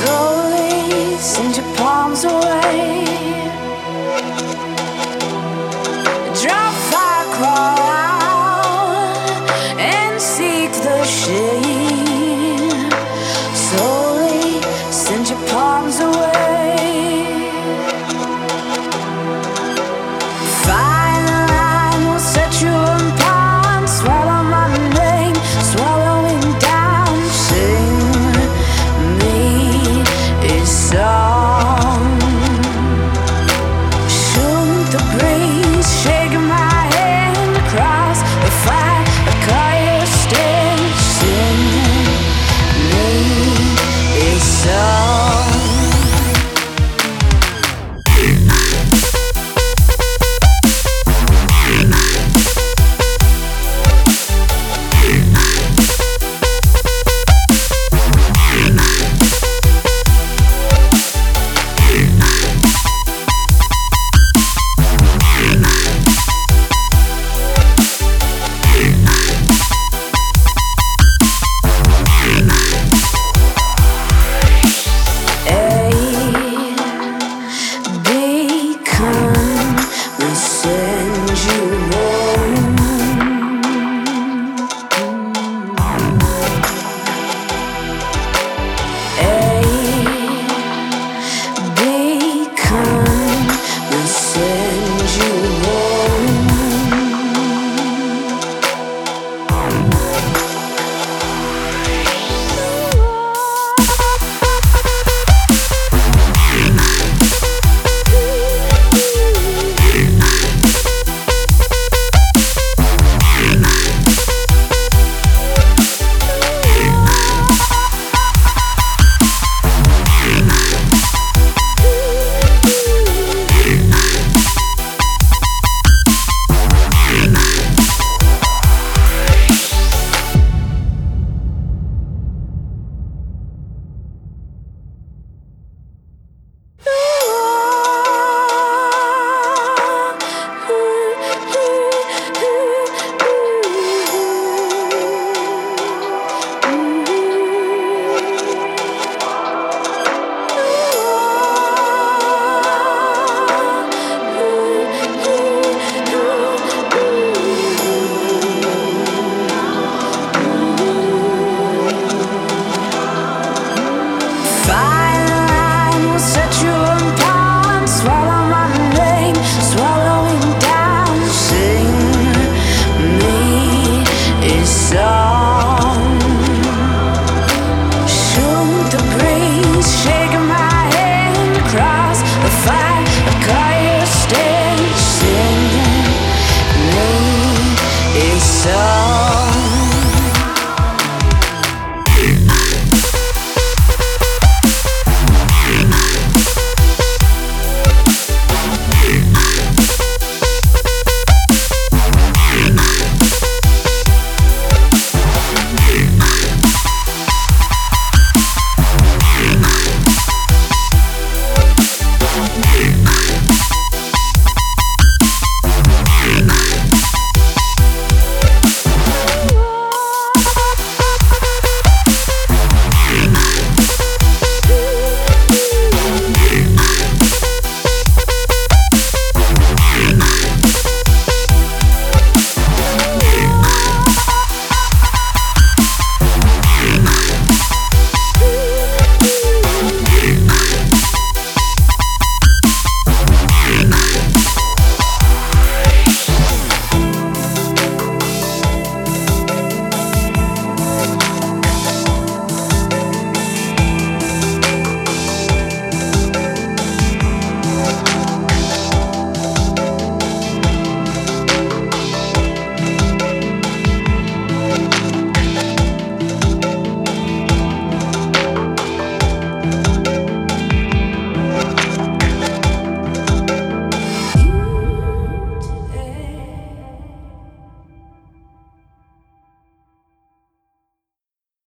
Slowly send your palms away. So